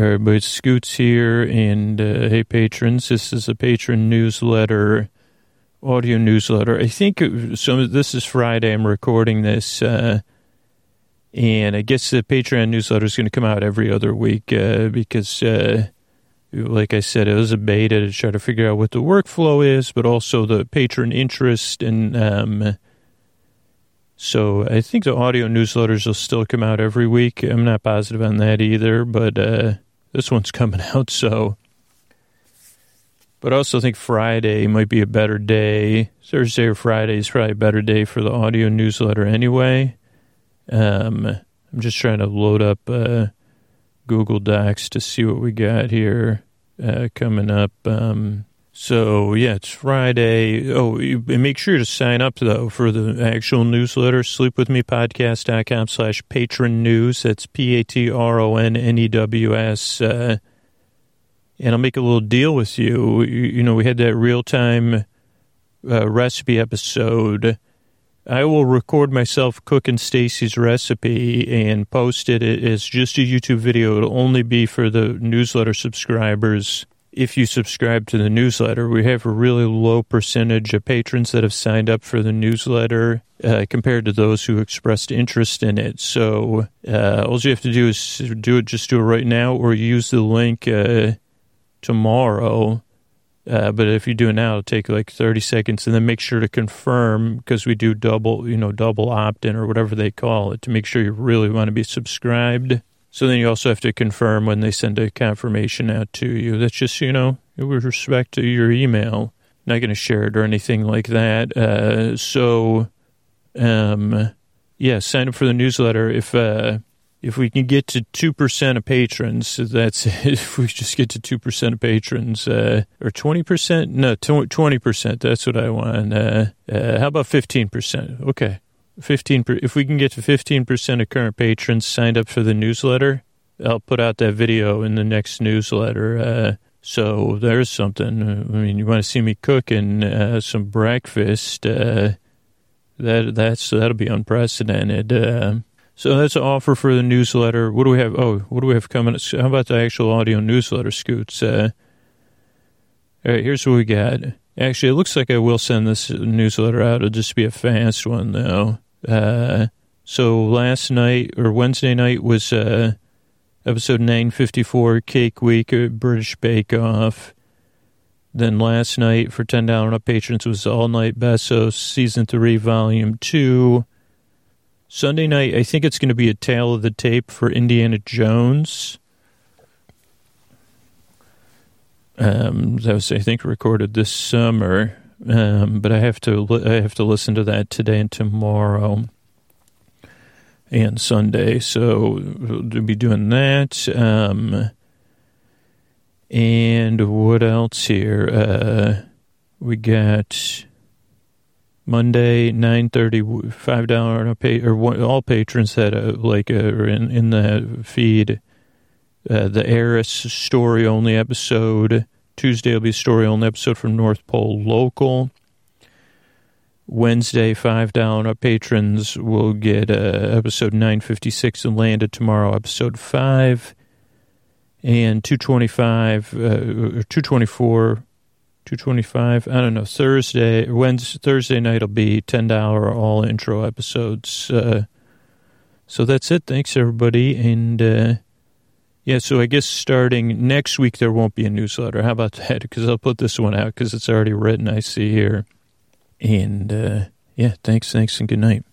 Everybody, it's Scoots here, and uh, hey, patrons, this is a patron newsletter, audio newsletter. I think so. This is Friday. I'm recording this, uh, and I guess the Patreon newsletter is going to come out every other week uh, because, uh, like I said, it was a beta to try to figure out what the workflow is, but also the patron interest and. Um, so I think the audio newsletters will still come out every week. I'm not positive on that either, but uh, this one's coming out. So, but I also think Friday might be a better day. Thursday or Friday is probably a better day for the audio newsletter anyway. Um, I'm just trying to load up uh, Google Docs to see what we got here uh, coming up. Um, so yeah, it's Friday. Oh, make sure to sign up though for the actual newsletter, sleepwithmepodcast.com slash patron news. That's P-A-T-R-O-N-N-E-W-S. Uh, and I'll make a little deal with you. You, you know, we had that real time uh, recipe episode. I will record myself cooking Stacy's recipe and post it as just a YouTube video. It'll only be for the newsletter subscribers if you subscribe to the newsletter, we have a really low percentage of patrons that have signed up for the newsletter uh, compared to those who expressed interest in it. So uh, all you have to do is do it, just do it right now, or use the link uh, tomorrow. Uh, but if you do it now, it'll take like 30 seconds, and then make sure to confirm because we do double, you know, double opt-in or whatever they call it to make sure you really want to be subscribed. So then you also have to confirm when they send a confirmation out to you. That's just, you know, with respect to your email. Not going to share it or anything like that. Uh, so, um, yeah, sign up for the newsletter. If, uh, if we can get to 2% of patrons, that's if we just get to 2% of patrons, uh, or 20%, no, 20%, that's what I want. Uh, uh, how about 15%? Okay. 15 per, if we can get to 15% of current patrons signed up for the newsletter i'll put out that video in the next newsletter uh, so there's something. I mean you want to see me cooking uh, some breakfast uh, that that's that'll be unprecedented uh, so that's an offer for the newsletter. What do we have? Oh what do we have coming how about the actual audio newsletter scoots uh, all right here's what we got. Actually, it looks like I will send this newsletter out. It'll just be a fast one, though. Uh, so last night or Wednesday night was uh, episode 954, Cake Week, British Bake Off. Then last night for $10 up patrons was All Night Bessos, Season 3, Volume 2. Sunday night, I think it's going to be a tale of the tape for Indiana Jones. Um, that was, I think, recorded this summer. Um, but I have to I have to listen to that today and tomorrow and Sunday. So we'll be doing that. Um, and what else here? Uh, we got Monday nine thirty five dollar pay or all patrons that uh, like uh, are in in the feed. Uh, the Eris story only episode Tuesday will be a story only episode from North Pole Local. Wednesday, five down. Our patrons will get uh, episode 956 and landed tomorrow, episode five. And 225, uh, or 224, 225, I don't know, Thursday, Wednesday, Thursday night will be $10 all intro episodes. Uh, so that's it. Thanks, everybody. And, uh, yeah, so I guess starting next week there won't be a newsletter. How about that? Because I'll put this one out because it's already written. I see here. And uh, yeah, thanks, thanks, and good night.